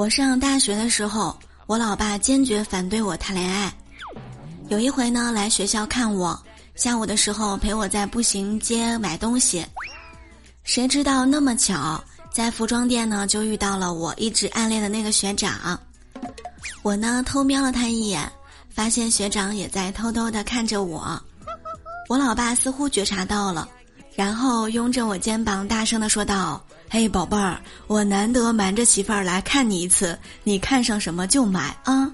我上大学的时候，我老爸坚决反对我谈恋爱。有一回呢，来学校看我，下午的时候陪我在步行街买东西。谁知道那么巧，在服装店呢就遇到了我一直暗恋的那个学长。我呢偷瞄了他一眼，发现学长也在偷偷的看着我。我老爸似乎觉察到了，然后拥着我肩膀大声的说道，嘿，宝贝儿，我难得瞒着媳妇儿来看你一次，你看上什么就买啊。